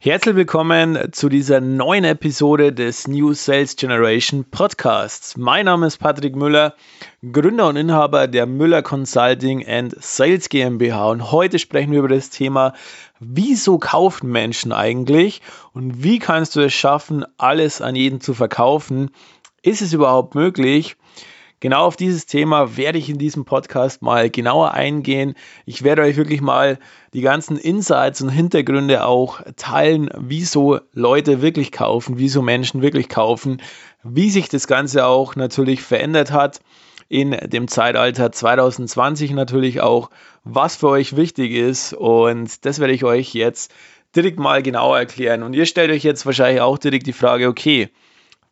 Herzlich willkommen zu dieser neuen Episode des New Sales Generation Podcasts. Mein Name ist Patrick Müller, Gründer und Inhaber der Müller Consulting and Sales GmbH. Und heute sprechen wir über das Thema, wieso kaufen Menschen eigentlich und wie kannst du es schaffen, alles an jeden zu verkaufen? Ist es überhaupt möglich? Genau auf dieses Thema werde ich in diesem Podcast mal genauer eingehen. Ich werde euch wirklich mal die ganzen Insights und Hintergründe auch teilen, wieso Leute wirklich kaufen, wieso Menschen wirklich kaufen, wie sich das Ganze auch natürlich verändert hat in dem Zeitalter 2020 natürlich auch, was für euch wichtig ist und das werde ich euch jetzt direkt mal genauer erklären. Und ihr stellt euch jetzt wahrscheinlich auch direkt die Frage, okay,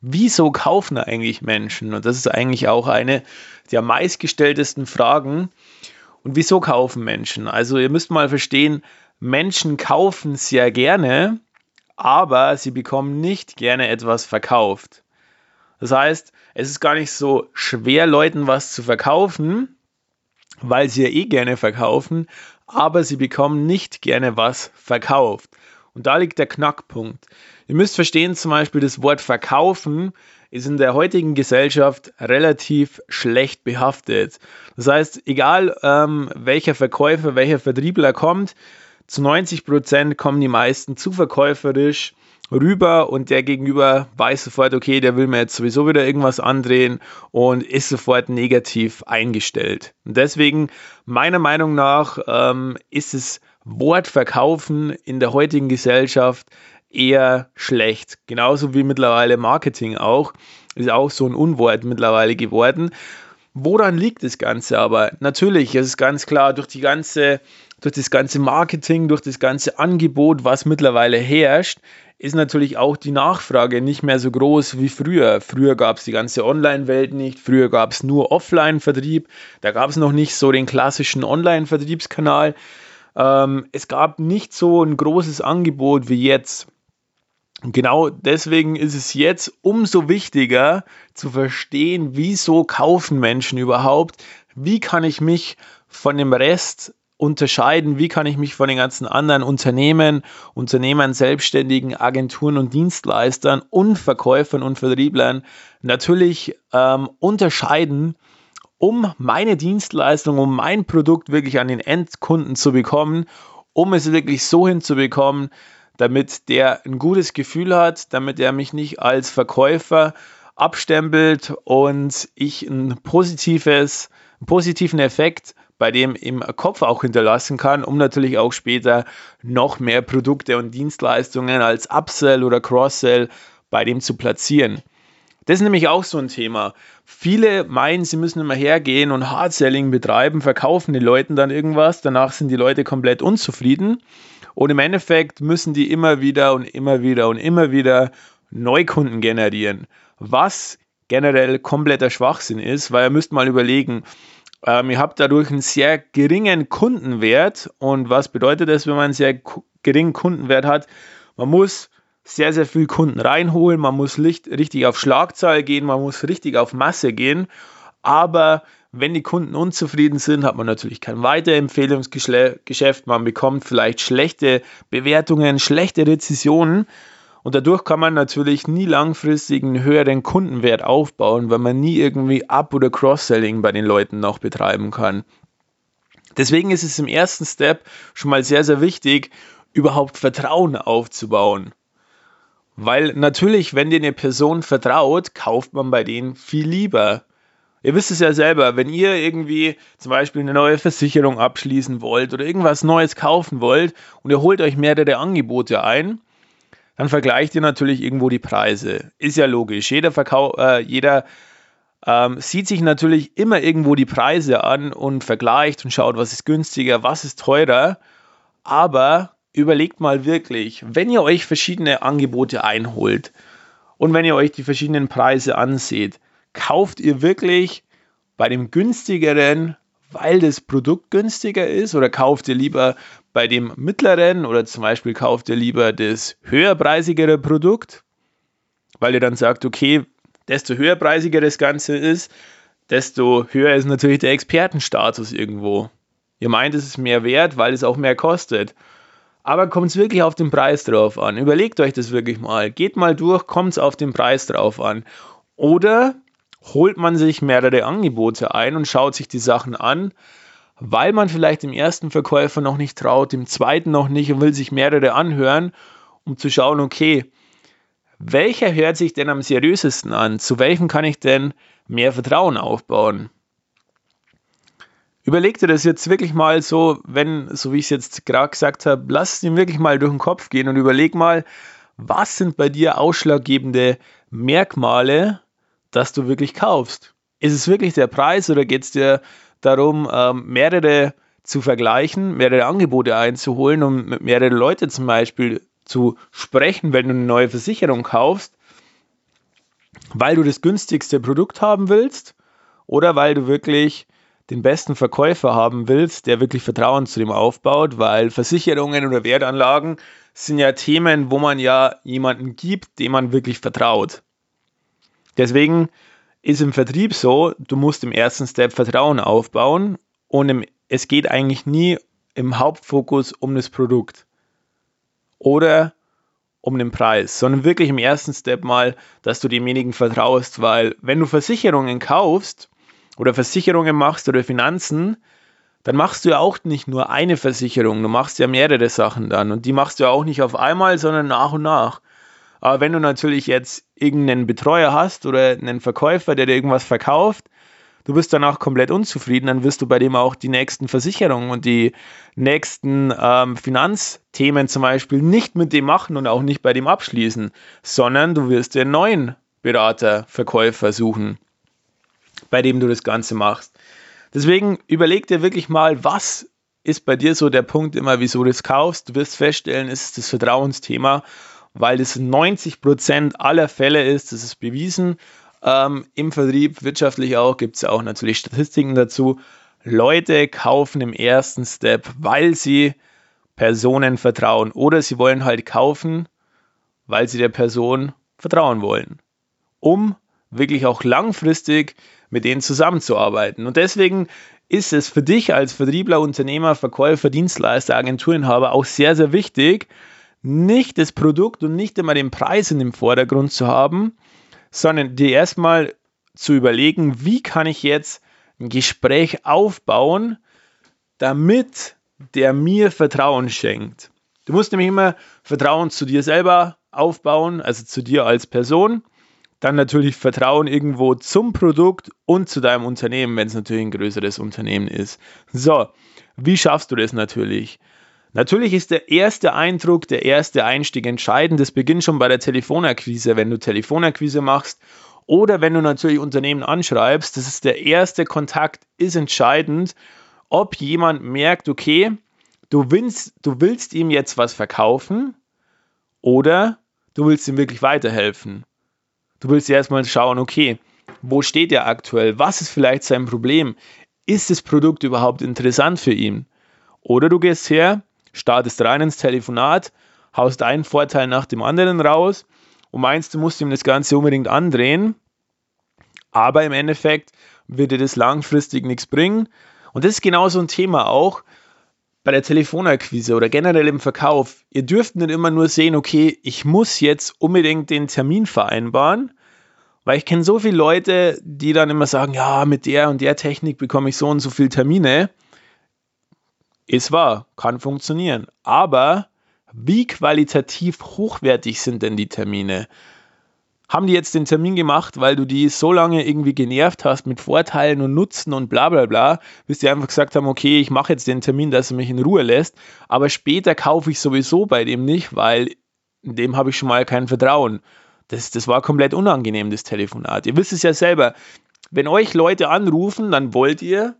wieso kaufen eigentlich Menschen? Und das ist eigentlich auch eine der meistgestelltesten Fragen. Und wieso kaufen Menschen? Also ihr müsst mal verstehen, Menschen kaufen sehr gerne, aber sie bekommen nicht gerne etwas verkauft. Das heißt, es ist gar nicht so schwer, Leuten was zu verkaufen, weil sie ja eh gerne verkaufen, aber sie bekommen nicht gerne was verkauft. Und da liegt der Knackpunkt. Ihr müsst verstehen, zum Beispiel das Wort verkaufen ist in der heutigen Gesellschaft relativ schlecht behaftet. Das heißt, egal ähm, welcher Verkäufer, welcher Vertriebler kommt, zu 90 Prozent kommen die meisten zu verkäuferisch rüber und der Gegenüber weiß sofort, okay, der will mir jetzt sowieso wieder irgendwas andrehen und ist sofort negativ eingestellt. Und deswegen, meiner Meinung nach, ähm, ist es Wort verkaufen in der heutigen Gesellschaft eher schlecht. Genauso wie mittlerweile Marketing auch. Ist auch so ein Unwort mittlerweile geworden. Woran liegt das Ganze aber? Natürlich, es ist ganz klar, durch die ganze, durch das ganze Marketing, durch das ganze Angebot, was mittlerweile herrscht, ist natürlich auch die Nachfrage nicht mehr so groß wie früher. Früher gab es die ganze Online-Welt nicht, früher gab es nur Offline-Vertrieb, da gab es noch nicht so den klassischen Online-Vertriebskanal. Ähm, es gab nicht so ein großes Angebot wie jetzt. Genau deswegen ist es jetzt umso wichtiger zu verstehen, wieso kaufen Menschen überhaupt, wie kann ich mich von dem Rest unterscheiden, wie kann ich mich von den ganzen anderen Unternehmen, Unternehmern, Selbstständigen, Agenturen und Dienstleistern und Verkäufern und Vertrieblern natürlich ähm, unterscheiden, um meine Dienstleistung, um mein Produkt wirklich an den Endkunden zu bekommen, um es wirklich so hinzubekommen, damit der ein gutes Gefühl hat, damit er mich nicht als Verkäufer abstempelt und ich ein positives, einen positiven Effekt bei dem im Kopf auch hinterlassen kann, um natürlich auch später noch mehr Produkte und Dienstleistungen als Upsell oder Cross-Sell bei dem zu platzieren. Das ist nämlich auch so ein Thema. Viele meinen, sie müssen immer hergehen und Hard-Selling betreiben, verkaufen den Leuten dann irgendwas, danach sind die Leute komplett unzufrieden und im Endeffekt müssen die immer wieder und immer wieder und immer wieder Neukunden generieren, was generell kompletter Schwachsinn ist, weil ihr müsst mal überlegen, ähm, ihr habt dadurch einen sehr geringen Kundenwert und was bedeutet das, wenn man einen sehr geringen Kundenwert hat? Man muss sehr, sehr viel Kunden reinholen, man muss richtig auf Schlagzahl gehen, man muss richtig auf Masse gehen. Aber wenn die Kunden unzufrieden sind, hat man natürlich kein Weiterempfehlungsgeschäft, man bekommt vielleicht schlechte Bewertungen, schlechte Rezessionen. Und dadurch kann man natürlich nie langfristig einen höheren Kundenwert aufbauen, weil man nie irgendwie Up- oder Cross-Selling bei den Leuten noch betreiben kann. Deswegen ist es im ersten Step schon mal sehr, sehr wichtig, überhaupt Vertrauen aufzubauen. Weil natürlich, wenn dir eine Person vertraut, kauft man bei denen viel lieber. Ihr wisst es ja selber, wenn ihr irgendwie zum Beispiel eine neue Versicherung abschließen wollt oder irgendwas Neues kaufen wollt und ihr holt euch mehrere Angebote ein, dann vergleicht ihr natürlich irgendwo die Preise. Ist ja logisch. Jeder, Verkau äh, jeder ähm, sieht sich natürlich immer irgendwo die Preise an und vergleicht und schaut, was ist günstiger, was ist teurer. Aber überlegt mal wirklich, wenn ihr euch verschiedene Angebote einholt und wenn ihr euch die verschiedenen Preise anseht, kauft ihr wirklich bei dem günstigeren, weil das Produkt günstiger ist oder kauft ihr lieber bei dem mittleren oder zum Beispiel kauft ihr lieber das höherpreisigere Produkt, weil ihr dann sagt, okay, desto höherpreisiger das Ganze ist, desto höher ist natürlich der Expertenstatus irgendwo. Ihr meint, es ist mehr wert, weil es auch mehr kostet. Aber kommt es wirklich auf den Preis drauf an? Überlegt euch das wirklich mal. Geht mal durch, kommt es auf den Preis drauf an. Oder holt man sich mehrere Angebote ein und schaut sich die Sachen an, weil man vielleicht dem ersten Verkäufer noch nicht traut, dem zweiten noch nicht und will sich mehrere anhören, um zu schauen, okay, welcher hört sich denn am seriösesten an? Zu welchem kann ich denn mehr Vertrauen aufbauen? Überleg dir das jetzt wirklich mal so, wenn, so wie ich es jetzt gerade gesagt habe, lass es dir wirklich mal durch den Kopf gehen und überleg mal, was sind bei dir ausschlaggebende Merkmale, dass du wirklich kaufst? Ist es wirklich der Preis oder geht es dir darum, ähm, mehrere zu vergleichen, mehrere Angebote einzuholen, um mit mehreren Leuten zum Beispiel zu sprechen, wenn du eine neue Versicherung kaufst, weil du das günstigste Produkt haben willst oder weil du wirklich den besten Verkäufer haben willst, der wirklich Vertrauen zu dem aufbaut, weil Versicherungen oder Wertanlagen sind ja Themen, wo man ja jemanden gibt, dem man wirklich vertraut. Deswegen ist im Vertrieb so, du musst im ersten Step Vertrauen aufbauen und im, es geht eigentlich nie im Hauptfokus um das Produkt oder um den Preis, sondern wirklich im ersten Step mal, dass du demjenigen vertraust, weil wenn du Versicherungen kaufst, oder Versicherungen machst oder Finanzen, dann machst du ja auch nicht nur eine Versicherung, du machst ja mehrere Sachen dann und die machst du ja auch nicht auf einmal, sondern nach und nach. Aber wenn du natürlich jetzt irgendeinen Betreuer hast oder einen Verkäufer, der dir irgendwas verkauft, du bist danach komplett unzufrieden, dann wirst du bei dem auch die nächsten Versicherungen und die nächsten ähm, Finanzthemen zum Beispiel nicht mit dem machen und auch nicht bei dem abschließen, sondern du wirst dir einen neuen Berater, Verkäufer suchen bei dem du das Ganze machst. Deswegen überleg dir wirklich mal, was ist bei dir so der Punkt immer, wieso du es kaufst. Du wirst feststellen, es ist das Vertrauensthema, weil das 90% aller Fälle ist, das ist bewiesen. Ähm, Im Vertrieb, wirtschaftlich auch, gibt es auch natürlich Statistiken dazu. Leute kaufen im ersten Step, weil sie Personen vertrauen oder sie wollen halt kaufen, weil sie der Person vertrauen wollen, um wirklich auch langfristig mit denen zusammenzuarbeiten. Und deswegen ist es für dich als Vertriebler, Unternehmer, Verkäufer, Dienstleister, Agenturinhaber auch sehr, sehr wichtig, nicht das Produkt und nicht immer den Preis in dem Vordergrund zu haben, sondern dir erstmal zu überlegen, wie kann ich jetzt ein Gespräch aufbauen, damit der mir Vertrauen schenkt. Du musst nämlich immer Vertrauen zu dir selber aufbauen, also zu dir als Person dann natürlich Vertrauen irgendwo zum Produkt und zu deinem Unternehmen, wenn es natürlich ein größeres Unternehmen ist. So, wie schaffst du das natürlich? Natürlich ist der erste Eindruck, der erste Einstieg entscheidend. Das beginnt schon bei der Telefonakquise, wenn du Telefonakquise machst oder wenn du natürlich Unternehmen anschreibst. Das ist der erste Kontakt, ist entscheidend, ob jemand merkt, okay, du willst, du willst ihm jetzt was verkaufen oder du willst ihm wirklich weiterhelfen. Du willst erstmal schauen, okay, wo steht er aktuell? Was ist vielleicht sein Problem? Ist das Produkt überhaupt interessant für ihn? Oder du gehst her, startest rein ins Telefonat, haust einen Vorteil nach dem anderen raus und meinst, du musst ihm das Ganze unbedingt andrehen, aber im Endeffekt wird dir das langfristig nichts bringen. Und das ist genau so ein Thema auch bei der Telefonakquise oder generell im Verkauf. Ihr dürft nicht immer nur sehen, okay, ich muss jetzt unbedingt den Termin vereinbaren, weil ich kenne so viele Leute, die dann immer sagen, ja, mit der und der Technik bekomme ich so und so viele Termine. Ist wahr, kann funktionieren. Aber wie qualitativ hochwertig sind denn die Termine? Haben die jetzt den Termin gemacht, weil du die so lange irgendwie genervt hast mit Vorteilen und Nutzen und bla bla bla, bis die einfach gesagt haben, okay, ich mache jetzt den Termin, dass er mich in Ruhe lässt, aber später kaufe ich sowieso bei dem nicht, weil dem habe ich schon mal kein Vertrauen. Das, das war komplett unangenehm, das Telefonat. Ihr wisst es ja selber. Wenn euch Leute anrufen, dann wollt ihr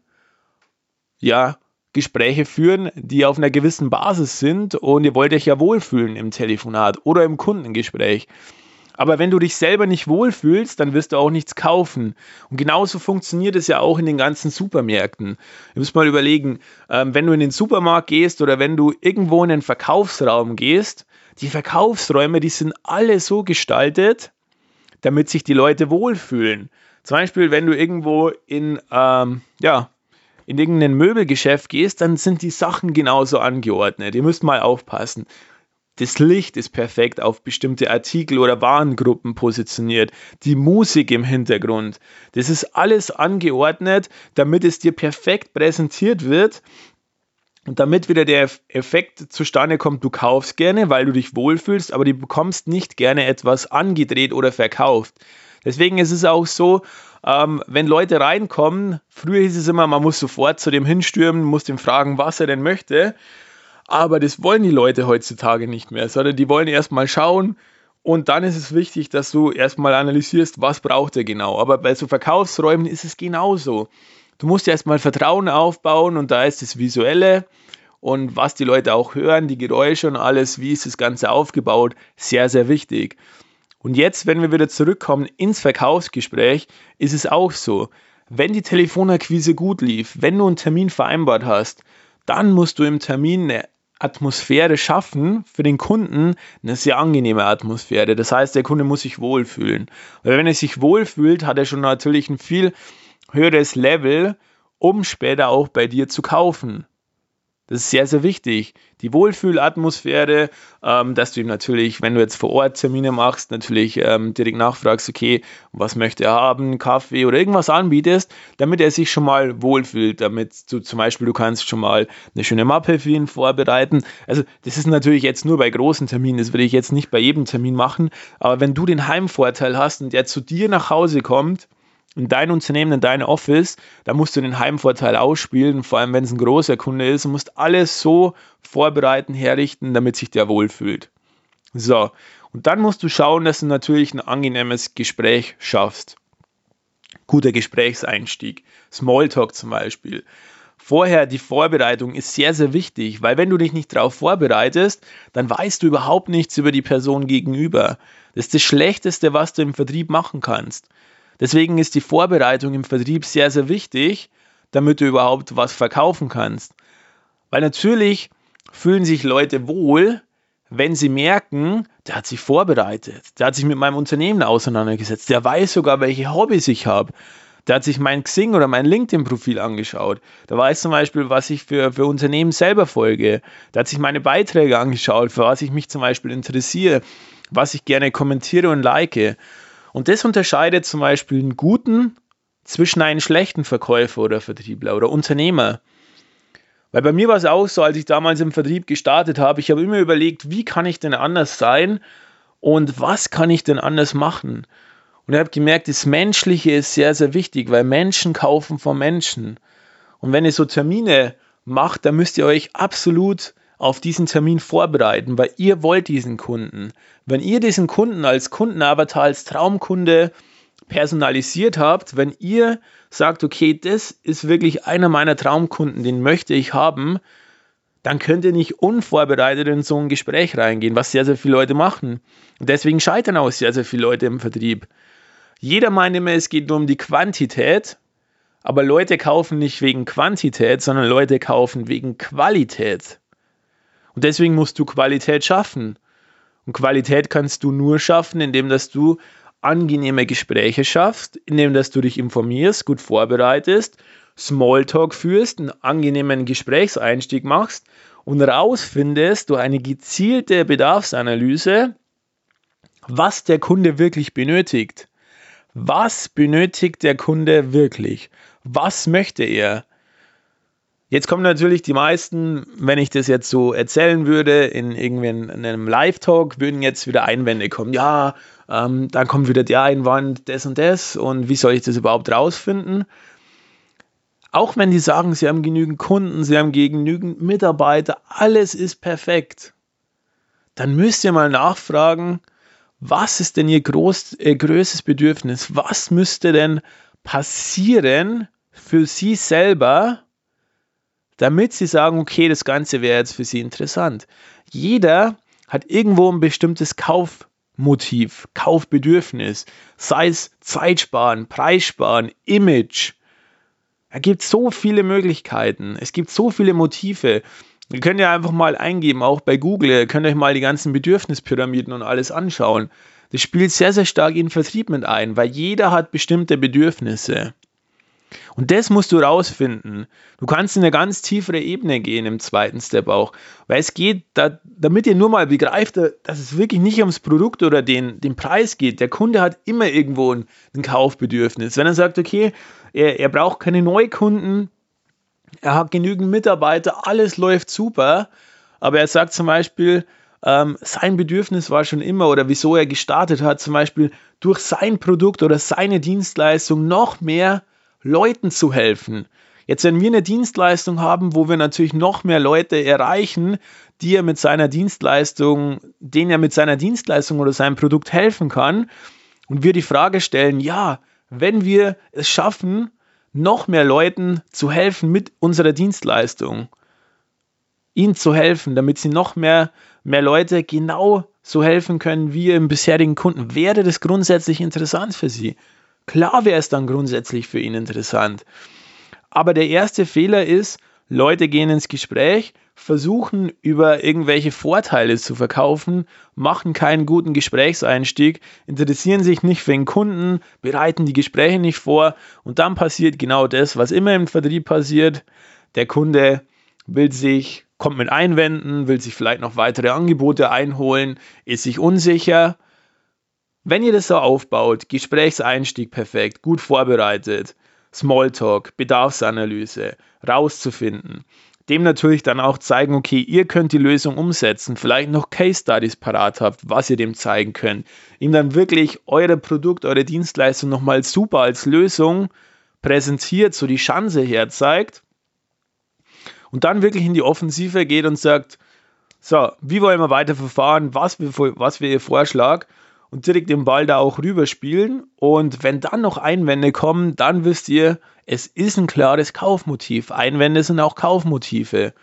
ja Gespräche führen, die auf einer gewissen Basis sind und ihr wollt euch ja wohlfühlen im Telefonat oder im Kundengespräch. Aber wenn du dich selber nicht wohlfühlst, dann wirst du auch nichts kaufen. Und genauso funktioniert es ja auch in den ganzen Supermärkten. Ihr müsst mal überlegen, ähm, wenn du in den Supermarkt gehst oder wenn du irgendwo in den Verkaufsraum gehst, die Verkaufsräume, die sind alle so gestaltet, damit sich die Leute wohlfühlen. Zum Beispiel, wenn du irgendwo in, ähm, ja, in irgendein Möbelgeschäft gehst, dann sind die Sachen genauso angeordnet. Ihr müsst mal aufpassen. Das Licht ist perfekt auf bestimmte Artikel oder Warengruppen positioniert. Die Musik im Hintergrund. Das ist alles angeordnet, damit es dir perfekt präsentiert wird. Und damit wieder der Effekt zustande kommt, du kaufst gerne, weil du dich wohlfühlst, aber du bekommst nicht gerne etwas angedreht oder verkauft. Deswegen ist es auch so, ähm, wenn Leute reinkommen, früher hieß es immer, man muss sofort zu dem hinstürmen, muss dem fragen, was er denn möchte. Aber das wollen die Leute heutzutage nicht mehr, sondern die wollen erstmal schauen und dann ist es wichtig, dass du erstmal analysierst, was braucht er genau. Aber bei so Verkaufsräumen ist es genauso. Du musst erstmal Vertrauen aufbauen und da ist das Visuelle und was die Leute auch hören, die Geräusche und alles, wie ist das Ganze aufgebaut, sehr, sehr wichtig. Und jetzt, wenn wir wieder zurückkommen ins Verkaufsgespräch, ist es auch so. Wenn die Telefonakquise gut lief, wenn du einen Termin vereinbart hast, dann musst du im Termin eine Atmosphäre schaffen für den Kunden, eine sehr angenehme Atmosphäre. Das heißt, der Kunde muss sich wohlfühlen. Weil wenn er sich wohlfühlt, hat er schon natürlich ein viel höheres Level, um später auch bei dir zu kaufen. Das ist sehr, sehr wichtig. Die Wohlfühlatmosphäre, ähm, dass du ihm natürlich, wenn du jetzt vor Ort Termine machst, natürlich ähm, direkt nachfragst, okay, was möchte er haben, Kaffee oder irgendwas anbietest, damit er sich schon mal wohlfühlt, damit du zum Beispiel, du kannst schon mal eine schöne Mappe für ihn vorbereiten. Also das ist natürlich jetzt nur bei großen Terminen, das würde ich jetzt nicht bei jedem Termin machen, aber wenn du den Heimvorteil hast und der zu dir nach Hause kommt, in dein Unternehmen, in dein Office, da musst du den Heimvorteil ausspielen, vor allem wenn es ein großer Kunde ist, und musst alles so vorbereiten, herrichten, damit sich der wohlfühlt. So, und dann musst du schauen, dass du natürlich ein angenehmes Gespräch schaffst. Guter Gesprächseinstieg, Smalltalk zum Beispiel. Vorher die Vorbereitung ist sehr, sehr wichtig, weil wenn du dich nicht darauf vorbereitest, dann weißt du überhaupt nichts über die Person gegenüber. Das ist das Schlechteste, was du im Vertrieb machen kannst. Deswegen ist die Vorbereitung im Vertrieb sehr, sehr wichtig, damit du überhaupt was verkaufen kannst. Weil natürlich fühlen sich Leute wohl, wenn sie merken, der hat sich vorbereitet, der hat sich mit meinem Unternehmen auseinandergesetzt, der weiß sogar, welche Hobbys ich habe. Der hat sich mein Xing oder mein LinkedIn-Profil angeschaut. Der weiß zum Beispiel, was ich für, für Unternehmen selber folge. Der hat sich meine Beiträge angeschaut, für was ich mich zum Beispiel interessiere, was ich gerne kommentiere und like. Und das unterscheidet zum Beispiel einen guten zwischen einem schlechten Verkäufer oder Vertriebler oder Unternehmer. Weil bei mir war es auch so, als ich damals im Vertrieb gestartet habe, ich habe immer überlegt, wie kann ich denn anders sein und was kann ich denn anders machen. Und ich habe gemerkt, das Menschliche ist sehr, sehr wichtig, weil Menschen kaufen von Menschen. Und wenn ihr so Termine macht, dann müsst ihr euch absolut auf diesen Termin vorbereiten, weil ihr wollt diesen Kunden. Wenn ihr diesen Kunden als Kundenavatar, als Traumkunde personalisiert habt, wenn ihr sagt, okay, das ist wirklich einer meiner Traumkunden, den möchte ich haben, dann könnt ihr nicht unvorbereitet in so ein Gespräch reingehen, was sehr, sehr viele Leute machen. Und deswegen scheitern auch sehr, sehr viele Leute im Vertrieb. Jeder meint immer, es geht nur um die Quantität, aber Leute kaufen nicht wegen Quantität, sondern Leute kaufen wegen Qualität. Und deswegen musst du Qualität schaffen. Und Qualität kannst du nur schaffen, indem dass du angenehme Gespräche schaffst, indem dass du dich informierst, gut vorbereitest, Smalltalk führst, einen angenehmen Gesprächseinstieg machst und rausfindest durch eine gezielte Bedarfsanalyse, was der Kunde wirklich benötigt. Was benötigt der Kunde wirklich? Was möchte er? Jetzt kommen natürlich die meisten, wenn ich das jetzt so erzählen würde, in irgendwie in einem Live-Talk, würden jetzt wieder Einwände kommen. Ja, ähm, dann kommt wieder der Einwand, das und das und wie soll ich das überhaupt rausfinden? Auch wenn die sagen, sie haben genügend Kunden, sie haben genügend Mitarbeiter, alles ist perfekt, dann müsst ihr mal nachfragen, was ist denn ihr groß, äh, größtes Bedürfnis? Was müsste denn passieren für sie selber, damit sie sagen, okay, das Ganze wäre jetzt für sie interessant. Jeder hat irgendwo ein bestimmtes Kaufmotiv, Kaufbedürfnis, sei es Zeitsparen, Preissparen, Image. Es gibt so viele Möglichkeiten, es gibt so viele Motive. Ihr könnt ja einfach mal eingeben, auch bei Google, ihr könnt euch mal die ganzen Bedürfnispyramiden und alles anschauen. Das spielt sehr, sehr stark in Vertrieb mit ein, weil jeder hat bestimmte Bedürfnisse. Und das musst du rausfinden. Du kannst in eine ganz tiefere Ebene gehen im zweiten Step auch. Weil es geht, da, damit ihr nur mal begreift, dass es wirklich nicht ums Produkt oder den, den Preis geht. Der Kunde hat immer irgendwo ein, ein Kaufbedürfnis. Wenn er sagt, okay, er, er braucht keine Neukunden, er hat genügend Mitarbeiter, alles läuft super, aber er sagt zum Beispiel, ähm, sein Bedürfnis war schon immer oder wieso er gestartet hat, zum Beispiel durch sein Produkt oder seine Dienstleistung noch mehr Leuten zu helfen. Jetzt, wenn wir eine Dienstleistung haben, wo wir natürlich noch mehr Leute erreichen, die er mit seiner Dienstleistung, denen er mit seiner Dienstleistung oder seinem Produkt helfen kann, und wir die Frage stellen, ja, wenn wir es schaffen, noch mehr Leuten zu helfen mit unserer Dienstleistung, ihnen zu helfen, damit sie noch mehr, mehr Leute genau so helfen können wie im bisherigen Kunden, wäre das grundsätzlich interessant für sie. Klar wäre es dann grundsätzlich für ihn interessant. Aber der erste Fehler ist, Leute gehen ins Gespräch, versuchen über irgendwelche Vorteile zu verkaufen, machen keinen guten Gesprächseinstieg, interessieren sich nicht für den Kunden, bereiten die Gespräche nicht vor und dann passiert genau das, was immer im Vertrieb passiert. Der Kunde will sich, kommt mit Einwänden, will sich vielleicht noch weitere Angebote einholen, ist sich unsicher wenn ihr das so aufbaut, Gesprächseinstieg perfekt, gut vorbereitet, Smalltalk, Bedarfsanalyse, rauszufinden, dem natürlich dann auch zeigen, okay, ihr könnt die Lösung umsetzen, vielleicht noch Case Studies parat habt, was ihr dem zeigen könnt, ihm dann wirklich eure Produkt, eure Dienstleistung nochmal super als Lösung präsentiert, so die Chance herzeigt und dann wirklich in die Offensive geht und sagt, so, wie wollen wir weiter verfahren, was, was wäre Ihr Vorschlag und direkt den Ball da auch rüberspielen. Und wenn dann noch Einwände kommen, dann wisst ihr, es ist ein klares Kaufmotiv. Einwände sind auch Kaufmotive.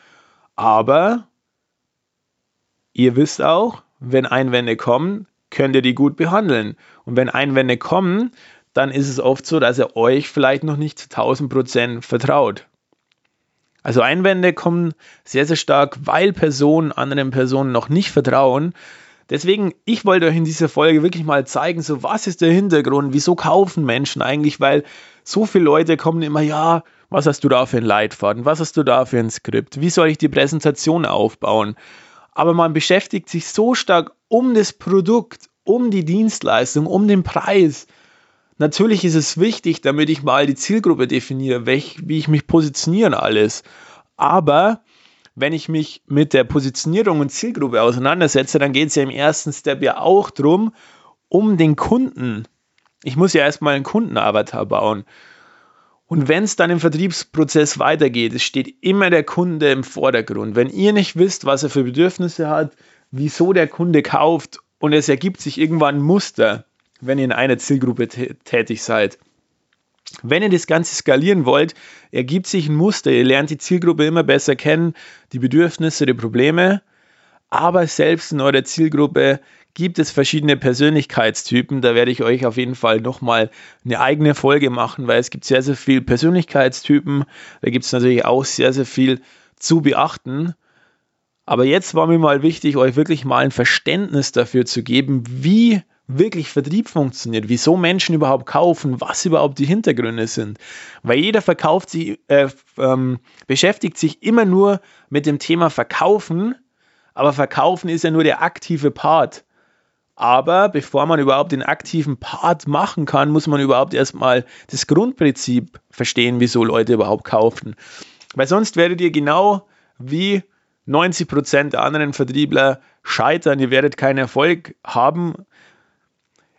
Aber ihr wisst auch, wenn Einwände kommen, könnt ihr die gut behandeln. Und wenn Einwände kommen, dann ist es oft so, dass er euch vielleicht noch nicht zu 1000 Prozent vertraut. Also Einwände kommen sehr, sehr stark, weil Personen anderen Personen noch nicht vertrauen, Deswegen, ich wollte euch in dieser Folge wirklich mal zeigen, so was ist der Hintergrund, wieso kaufen Menschen eigentlich, weil so viele Leute kommen immer, ja, was hast du da für ein Leitfaden, was hast du da für ein Skript, wie soll ich die Präsentation aufbauen? Aber man beschäftigt sich so stark um das Produkt, um die Dienstleistung, um den Preis. Natürlich ist es wichtig, damit ich mal die Zielgruppe definiere, welch, wie ich mich positioniere alles. Aber wenn ich mich mit der Positionierung und Zielgruppe auseinandersetze, dann geht es ja im ersten Step ja auch darum, um den Kunden. Ich muss ja erstmal einen Kundenavatar bauen. Und wenn es dann im Vertriebsprozess weitergeht, es steht immer der Kunde im Vordergrund. Wenn ihr nicht wisst, was er für Bedürfnisse hat, wieso der Kunde kauft und es ergibt sich irgendwann ein Muster, wenn ihr in einer Zielgruppe tätig seid, wenn ihr das Ganze skalieren wollt, ergibt sich ein Muster. Ihr lernt die Zielgruppe immer besser kennen, die Bedürfnisse, die Probleme. Aber selbst in eurer Zielgruppe gibt es verschiedene Persönlichkeitstypen. Da werde ich euch auf jeden Fall nochmal eine eigene Folge machen, weil es gibt sehr, sehr viele Persönlichkeitstypen. Da gibt es natürlich auch sehr, sehr viel zu beachten. Aber jetzt war mir mal wichtig, euch wirklich mal ein Verständnis dafür zu geben, wie wirklich Vertrieb funktioniert, wieso Menschen überhaupt kaufen, was überhaupt die Hintergründe sind. Weil jeder verkauft sich, äh, ähm, beschäftigt sich immer nur mit dem Thema Verkaufen, aber Verkaufen ist ja nur der aktive Part. Aber bevor man überhaupt den aktiven Part machen kann, muss man überhaupt erstmal das Grundprinzip verstehen, wieso Leute überhaupt kaufen. Weil sonst werdet ihr genau wie 90% der anderen Vertriebler scheitern, ihr werdet keinen Erfolg haben,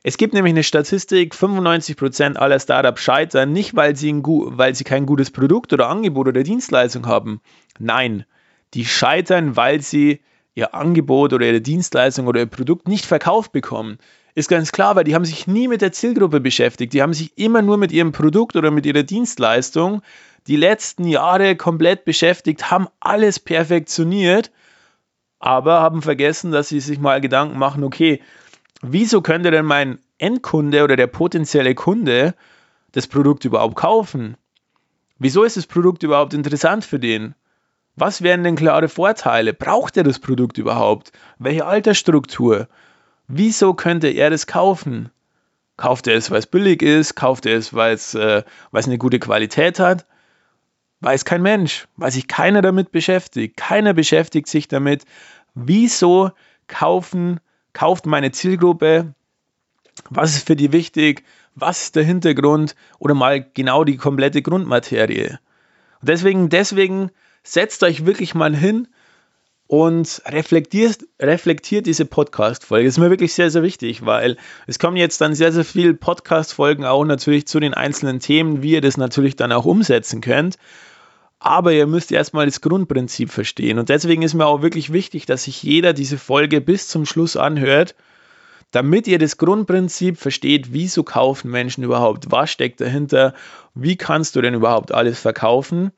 es gibt nämlich eine Statistik, 95% aller Startups scheitern nicht, weil sie, ein, weil sie kein gutes Produkt oder Angebot oder Dienstleistung haben. Nein, die scheitern, weil sie ihr Angebot oder ihre Dienstleistung oder ihr Produkt nicht verkauft bekommen. Ist ganz klar, weil die haben sich nie mit der Zielgruppe beschäftigt. Die haben sich immer nur mit ihrem Produkt oder mit ihrer Dienstleistung die letzten Jahre komplett beschäftigt, haben alles perfektioniert, aber haben vergessen, dass sie sich mal Gedanken machen, okay, wieso könnte denn mein Endkunde oder der potenzielle Kunde das Produkt überhaupt kaufen? Wieso ist das Produkt überhaupt interessant für den? Was wären denn klare Vorteile? Braucht er das Produkt überhaupt? Welche Altersstruktur? Wieso könnte er das kaufen? Kauft er es, weil es billig ist? Kauft er es, weil es, äh, weil es eine gute Qualität hat? Weiß kein Mensch, weil sich keiner damit beschäftigt. Keiner beschäftigt sich damit, wieso kaufen, kauft meine Zielgruppe, was ist für die wichtig, was ist der Hintergrund oder mal genau die komplette Grundmaterie. Und deswegen, deswegen setzt euch wirklich mal hin und reflektiert, reflektiert diese Podcast-Folge. Ist mir wirklich sehr, sehr wichtig, weil es kommen jetzt dann sehr, sehr viele Podcast-Folgen auch natürlich zu den einzelnen Themen, wie ihr das natürlich dann auch umsetzen könnt. Aber ihr müsst erstmal das Grundprinzip verstehen. Und deswegen ist mir auch wirklich wichtig, dass sich jeder diese Folge bis zum Schluss anhört, damit ihr das Grundprinzip versteht, wieso kaufen Menschen überhaupt, was steckt dahinter, wie kannst du denn überhaupt alles verkaufen.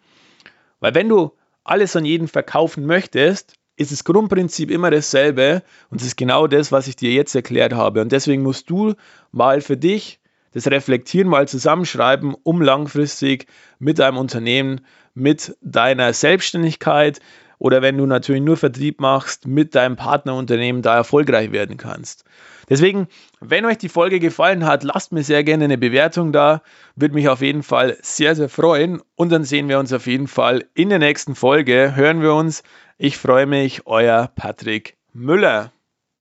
Weil wenn du alles an jeden verkaufen möchtest, ist das Grundprinzip immer dasselbe und es ist genau das, was ich dir jetzt erklärt habe. Und deswegen musst du mal für dich das Reflektieren mal zusammenschreiben, um langfristig mit deinem Unternehmen, mit deiner Selbstständigkeit oder wenn du natürlich nur Vertrieb machst, mit deinem Partnerunternehmen da erfolgreich werden kannst. Deswegen, wenn euch die Folge gefallen hat, lasst mir sehr gerne eine Bewertung da. Würde mich auf jeden Fall sehr, sehr freuen. Und dann sehen wir uns auf jeden Fall in der nächsten Folge. Hören wir uns. Ich freue mich, euer Patrick Müller.